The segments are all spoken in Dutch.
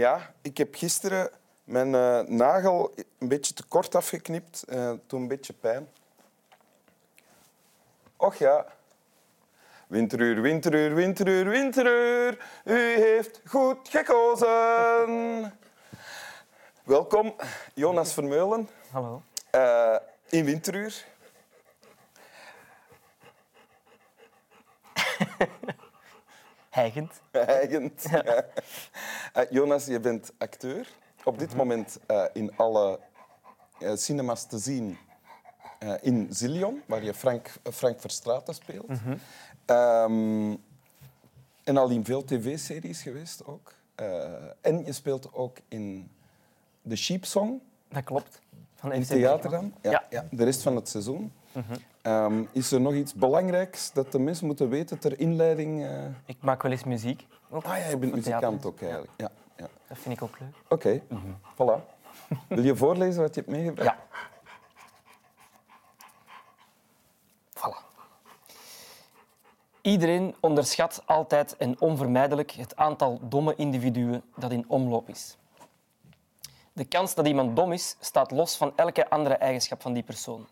Ja, ik heb gisteren mijn eh, nagel een beetje te kort afgeknipt. eh toen een beetje pijn. Och ja. Winteruur, winteruur, winteruur, winteruur. U heeft goed gekozen. Welkom, Jonas Vermeulen Hallo. eh, in Winteruur. Heigend. Ja. Eh, Jonas, je bent acteur. Op dit moment eh, in alle eh, cinemas te zien in Zillion, waar je Frank, Frank Verstraeten speelt. Ehm, en al in veel tv-series geweest ook. En je speelt ook in The Sheep Song, Dat klopt. Van in theater dan. Ja. Ja, de rest van het seizoen. Ehm, is er nog iets belangrijks dat de mensen moeten weten ter inleiding? eh? Ik maak wel eens muziek. Ook. Ah ja, je bent muzikant ook eigenlijk. Ja. Ja. Dat vind ik ook leuk. Oké, voilà. Wil je voorlezen wat je hebt meegebracht? Ja. Voilà. Iedereen onderschat altijd en onvermijdelijk het aantal domme individuen dat in omloop is. De kans dat iemand dom is, staat los van elke andere eigenschap van die persoon.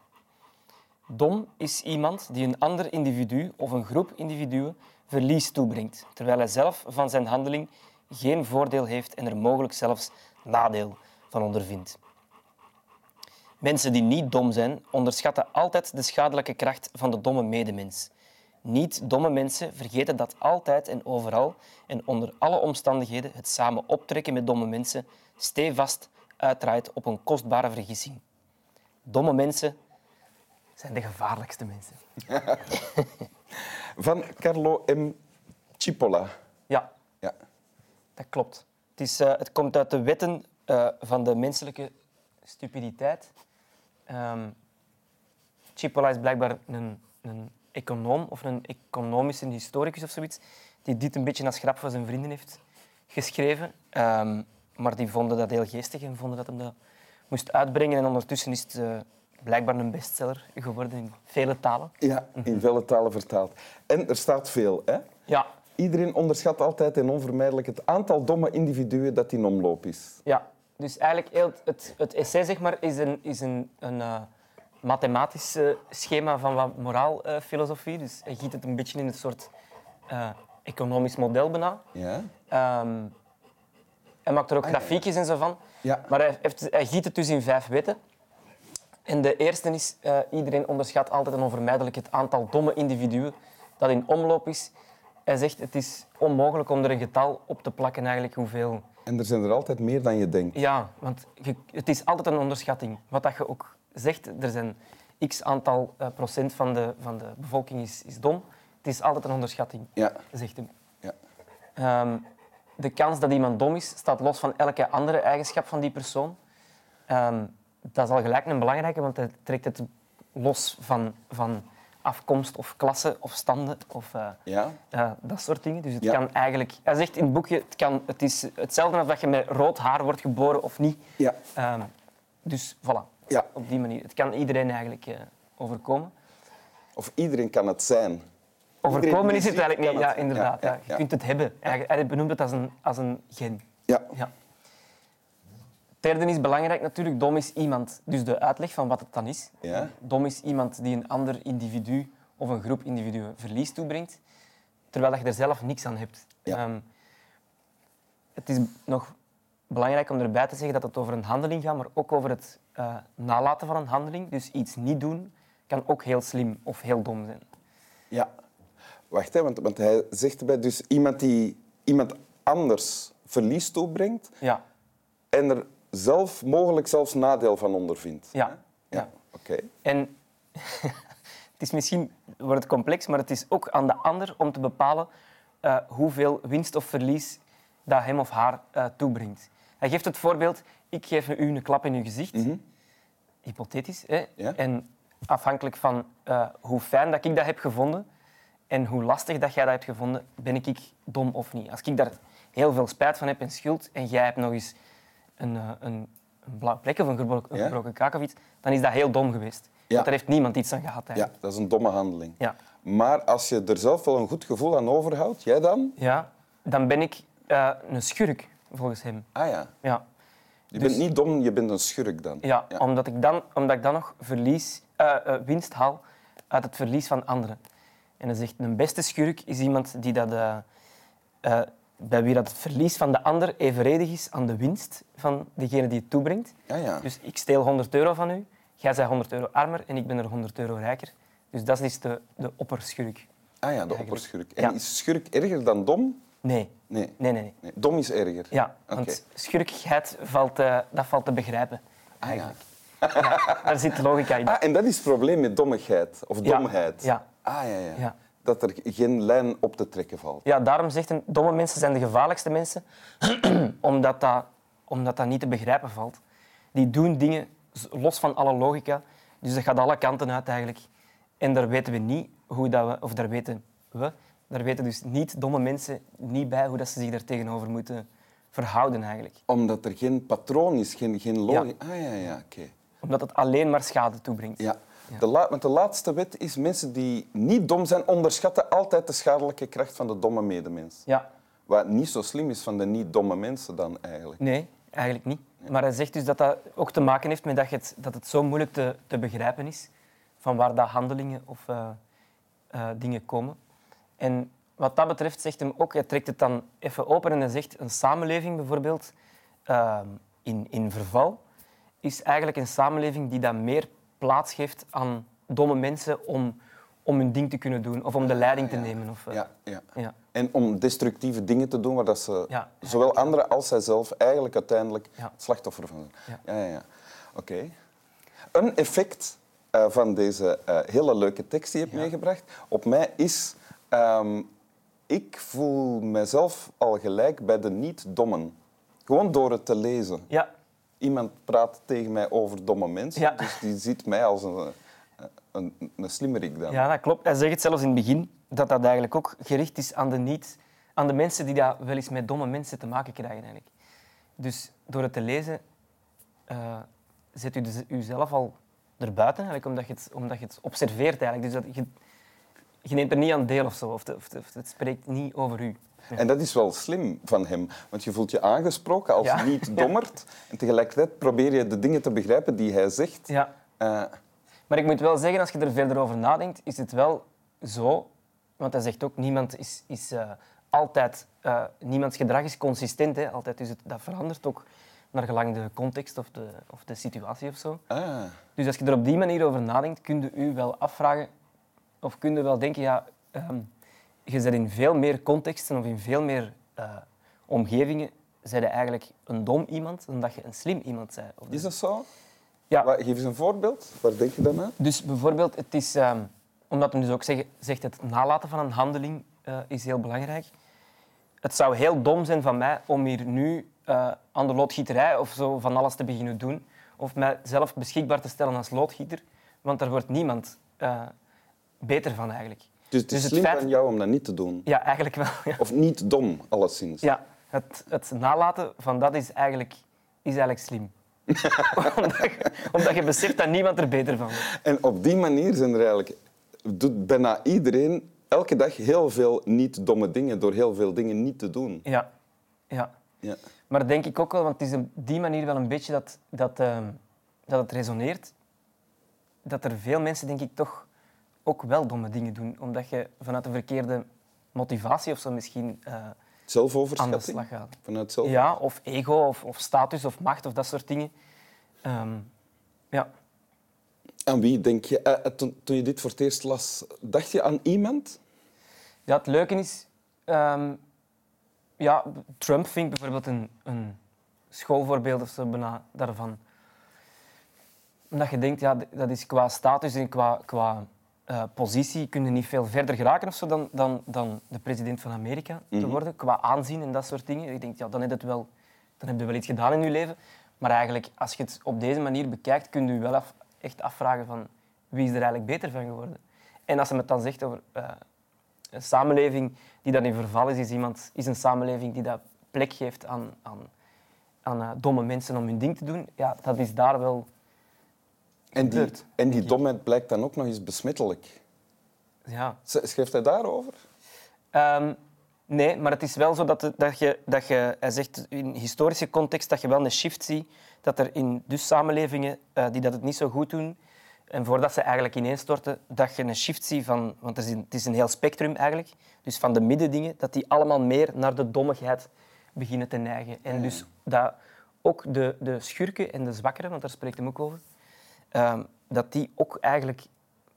Dom is iemand die een ander individu of een groep individuen verlies toebrengt, terwijl hij zelf van zijn handeling geen voordeel heeft en er mogelijk zelfs nadeel van ondervindt. Mensen die niet dom zijn, onderschatten altijd de schadelijke kracht van de domme medemens. Niet domme mensen vergeten dat altijd en overal en onder alle omstandigheden het samen optrekken met domme mensen stevast uitdraait op een kostbare vergissing. Domme mensen zijn de gevaarlijkste mensen. Van Carlo M. Cipolla. Ja, Ja. dat klopt. Het, is, eh, het komt uit de wetten eh, van de menselijke stupiditeit. Ehm Cipolla is blijkbaar een, een econoom of een economische historicus of zoiets, die dit een beetje als grap voor zijn vrienden heeft geschreven. Ehm, maar die vonden dat heel geestig en vonden dat hij dat moest uitbrengen. En ondertussen is het eh, blijkbaar een bestseller geworden in vele talen. ja, in vele talen vertaald. En er staat veel. Hè? Ja, Iedereen onderschat altijd en onvermijdelijk het aantal domme individuen dat in omloop is. Ja, dus eigenlijk heel het, het, essay zeg maar, is een, is een, een eh, mathematisch eh, schema van wat moraalfilosofie. dus hij giet het een beetje in een soort eh, economisch model bijna. Ja? Ehm, hij maakt er ook Ah, ja. grafiekjes en zo van. Ja. Maar hij, heeft, hij giet het dus in vijf wetten. En de eerste is, eh, iedereen onderschat altijd en onvermijdelijk het aantal domme individuen dat in omloop is. Hij zegt, het is onmogelijk om er een getal op te plakken eigenlijk hoeveel... En er zijn er altijd meer dan je denkt. Ja, want je- het is altijd een onderschatting. Wat dat je ook zegt, er zijn x aantal eh, procent van de, van de bevolking is, is dom. Het is altijd een onderschatting, Ja. zegt hij. ja. Ehm, de kans dat iemand dom is, staat los van elke andere eigenschap van die persoon. Ehm, dat is al gelijk een belangrijke, want hij trekt het los van, van afkomst of klasse of standen of eh, Ja? eh, dat soort dingen. Dus het Ja. kan eigenlijk... Hij zegt in het boekje, het, kan, het is hetzelfde als dat je met rood haar wordt geboren of niet. Ja. Ehm, dus voilà, Ja. op die manier. Het kan iedereen eigenlijk eh, overkomen. Of iedereen kan het zijn. Overkomen is het eigenlijk niet. Ja, het. inderdaad. Je kunt het hebben. Eigenlijk- Hij benoemt het als een, als een gen. Ja. Derde is belangrijk natuurlijk. Dom is iemand. Dus de uitleg van wat het dan is. Ja. Dom is iemand die een ander individu of een groep individuen verlies toebrengt, terwijl dat je er zelf niks aan hebt. Ja. Ehm, het is nog belangrijk om erbij te zeggen dat het over een handeling gaat, maar ook over het eh, nalaten van een handeling. Dus iets niet doen kan ook heel slim of heel dom zijn. Ja. Wacht, hè, want, want hij zegt erbij, dus iemand die iemand anders verlies toebrengt Ja, en er zelf mogelijk zelfs nadeel van ondervindt. ja. Ja, oké. En het is misschien wordt het complex, maar het is ook aan de ander om te bepalen eh, hoeveel winst of verlies dat hem of haar eh, toebrengt. Hij geeft het voorbeeld, ik geef u een klap in uw gezicht. Hypothetisch. Hè? Ja. En afhankelijk van eh, hoe fijn dat ik dat heb gevonden en hoe lastig dat jij dat hebt gevonden, ben ik dom of niet. Als ik daar heel veel spijt van heb en schuld en jij hebt nog eens een, eh, een, een blauwe plek of een gebroken, een gebroken kaak of iets, dan is dat heel dom geweest. Ja. Want daar heeft niemand iets aan gehad. Ja, dat is een domme handeling. Ja. Maar als je er zelf wel een goed gevoel aan overhoudt, jij dan? Ja, dan ben ik eh, een schurk. volgens hem. Ah ja. Ja. Je Dus- bent niet dom, je bent een schurk dan. Ja, Ja. Omdat, ik dan, omdat ik dan nog verlies, eh, winst haal uit het verlies van anderen. En hij zegt, een beste schurk is iemand die dat, bij wie dat het verlies van de ander evenredig is aan de winst van degene die het toebrengt. Ja, ja. Dus ik steel 100 euro van u, jij bent 100 euro armer en ik ben er 100 euro rijker. Dus dat is de, de opperschurk. Ah ja, de opperschurk. En Ja. is schurk erger dan dom? Nee, Nee. nee, nee. nee. nee. Dom is erger. Ja, want schurkigheid valt, eh, dat valt te begrijpen. Ah, ja. Eigenlijk. Ja, daar zit logica in. Ah, en dat is het probleem met dommigheid of domheid. Ja. Ah ja, ja. Ja. Dat er geen lijn op te trekken valt. Ja, daarom zegt hij, domme mensen zijn de gevaarlijkste mensen, omdat dat, omdat dat niet te begrijpen valt. Die doen dingen los van alle logica, dus dat gaat alle kanten uit eigenlijk. En daar weten we niet hoe dat we, of daar weten we, daar weten dus niet domme mensen niet bij hoe dat ze zich daar tegenover moeten verhouden eigenlijk. Omdat er geen patroon is, geen, geen logica. Ah ja, ja, oké. Omdat het alleen maar schade toebrengt. Ja. De la- want de laatste wet is mensen die niet dom zijn, onderschatten altijd de schadelijke kracht van de domme medemens. Ja, Wat niet zo slim is van de niet-domme mensen dan eigenlijk. nee, eigenlijk niet. Maar hij zegt dus dat dat ook te maken heeft met dat, het, dat het zo moeilijk te, te begrijpen is van waar dat handelingen of eh, eh, dingen komen. En wat dat betreft zegt hem ook, hij trekt het dan even open en hij zegt een samenleving bijvoorbeeld eh, in, in verval is eigenlijk een samenleving die dan meer plaats geeft aan domme mensen om, om hun ding te kunnen doen of om de leiding te nemen. Of, eh, Ja, ja. ja. En om destructieve dingen te doen waar dat ze Ja. zowel anderen als zijzelf eigenlijk uiteindelijk het slachtoffer van zijn. Ja. Ja. Ja, ja, Oké. Een effect eh, van deze eh, hele leuke tekst die je hebt meegebracht op mij is... ehm, ik voel mezelf al gelijk bij de niet-dommen. Gewoon door het te lezen. ja, Iemand praat tegen mij over domme mensen, Ja. dus die ziet mij als een, een, slimmerik dan. Ja, dat klopt. Hij zegt het zelfs in het begin dat dat eigenlijk ook gericht is aan de, niet, aan de mensen die dat wel eens met domme mensen te maken krijgen. Eigenlijk. Dus door het te lezen eh, zet u dus uzelf al erbuiten, eigenlijk, omdat, je het, omdat je het observeert. Eigenlijk. Dus dat je, je neemt er niet aan deel of zo, of, of het spreekt niet over u. En dat is wel slim van hem, want je voelt je aangesproken als Ja. niet-dommerd. En tegelijkertijd probeer je de dingen te begrijpen die hij zegt. Ja. Eh, Maar ik moet wel zeggen, als je er verder over nadenkt, is het wel zo. Want hij zegt ook, niemand is, is eh, altijd... eh, niemands gedrag is consistent. Hè, altijd. Dus het, dat verandert ook naar gelang de context of de, of de situatie of zo. ah, Dus als je er op die manier over nadenkt, kun je u wel afvragen... Of kun je wel denken, ja... ehm, je bent in veel meer contexten of in veel meer eh, omgevingen... Zijn je eigenlijk een dom iemand dan dat je een slim iemand bent. Of is dat zo? Ja. Wat- Geef eens een voorbeeld. Waar denk je dan aan? Dus bijvoorbeeld, het is, ehm, omdat hij dus ook zeg, zegt het nalaten van een handeling eh, is heel belangrijk. Het zou heel dom zijn van mij om hier nu eh, aan de loodgieterij of zo van alles te beginnen doen. Of mijzelf beschikbaar te stellen als loodgieter. Want daar wordt niemand beter van eigenlijk. Dus het is Dus het slim feit- van jou om dat niet te doen. Ja, eigenlijk wel. Ja, Of niet dom, alleszins. ja het, het nalaten van dat is eigenlijk, is eigenlijk slim. omdat, je, omdat je beseft dat niemand er beter van wordt. En op die manier zijn er eigenlijk, doet bijna iedereen elke dag heel veel niet-domme dingen door heel veel dingen niet te doen. Ja, ja. Ja. Maar denk ik ook wel, want het is op die manier wel een beetje dat, dat, ehm, dat het resoneert. Dat er veel mensen, denk ik, toch ook wel domme dingen doen. Omdat je vanuit een verkeerde motivatie of zo misschien eh, aan de slag gaat. Vanuit zelf. Ja, of ego, of, of status, of macht, of dat soort dingen. Ehm, ja. Aan wie denk je? eh, eh, toen, toen je dit voor het eerst las, dacht je aan iemand? ja, het leuke is... ehm, ja, Trump vind ik bijvoorbeeld een, een schoolvoorbeeld of zo daarvan. Omdat je denkt, ja, dat is qua status en qua, qua eh, positie kun je niet veel verder geraken of zo dan, dan, dan de president van Amerika te worden. Qua aanzien en dat soort dingen. Ik denk, ja, dan heb, je het wel, dan heb je wel iets gedaan in je leven. Maar eigenlijk, als je het op deze manier bekijkt, kun je je wel af, echt afvragen van wie is er eigenlijk beter van geworden. En als hij het dan zegt over eh, een samenleving die dan in verval is, is, iemand, is een samenleving die dat plek geeft aan, aan, aan eh, domme mensen om hun ding te doen. Ja, dat is daar wel... En die, en die domheid blijkt dan ook nog eens besmettelijk. Ja. Schrijft hij daarover? Ehm, Nee, maar het is wel zo dat, dat, je, dat je... Hij zegt in historische context dat je wel een shift ziet. Dat er in dus samenlevingen uh, die dat het niet zo goed doen... En voordat ze eigenlijk ineenstorten, dat je een shift ziet van... Want het is, een, het is een heel spectrum eigenlijk. Dus van de middendingen, dat die allemaal meer naar de dommigheid beginnen te neigen. En dus dat ook de, de schurken en de zwakkeren, want daar spreekt hem ook over, uh, dat die ook eigenlijk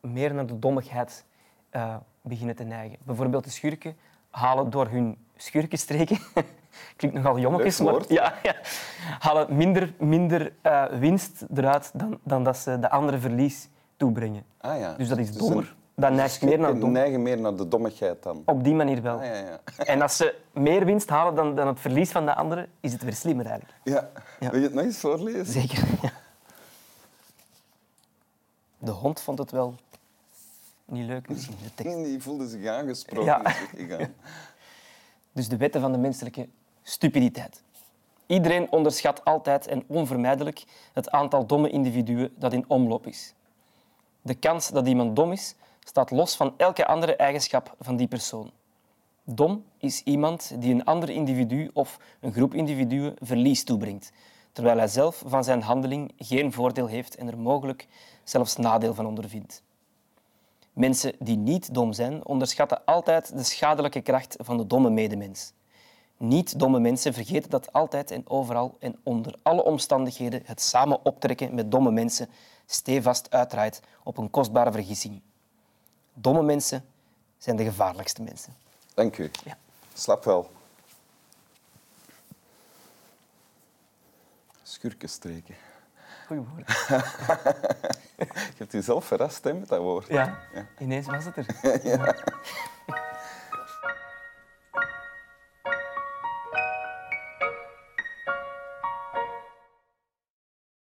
meer naar de dommigheid uh, beginnen te neigen. Bijvoorbeeld de schurken halen door hun schurkenstreken, klinkt nogal jommekjes, maar ja, ja, halen minder, minder uh, winst eruit dan, dan dat ze de andere verlies toebrengen. Ah, ja. Dus dat is dus dommer. Dat neigt meer naar dom... neigen meer naar de dommigheid dan. Op die manier wel. Ah, ja, ja. En als ze meer winst halen dan, dan het verlies van de anderen, is het weer slimmer eigenlijk. Ja. Wil je het nog eens voorlezen? Zeker. Ja. De hond vond het wel niet leuk misschien, de tekst. Die voelde zich aangesproken. Ja. Dus de wetten van de menselijke stupiditeit. Iedereen onderschat altijd en onvermijdelijk het aantal domme individuen dat in omloop is. De kans dat iemand dom is, staat los van elke andere eigenschap van die persoon. Dom is iemand die een ander individu of een groep individuen verlies toebrengt, terwijl hij zelf van zijn handeling geen voordeel heeft en er mogelijk zelfs nadeel van ondervindt. Mensen die niet dom zijn, onderschatten altijd de schadelijke kracht van de domme medemens. Niet-domme mensen vergeten dat altijd en overal en onder alle omstandigheden het samen optrekken met domme mensen stevast uitdraait op een kostbare vergissing. Domme mensen zijn de gevaarlijkste mensen. Dank u. Ja. Slap wel. Schurkenstreken. Goeie woord. Je hebt jezelf verrast hè, met dat woord. Ja, ja. ineens was het er. ja.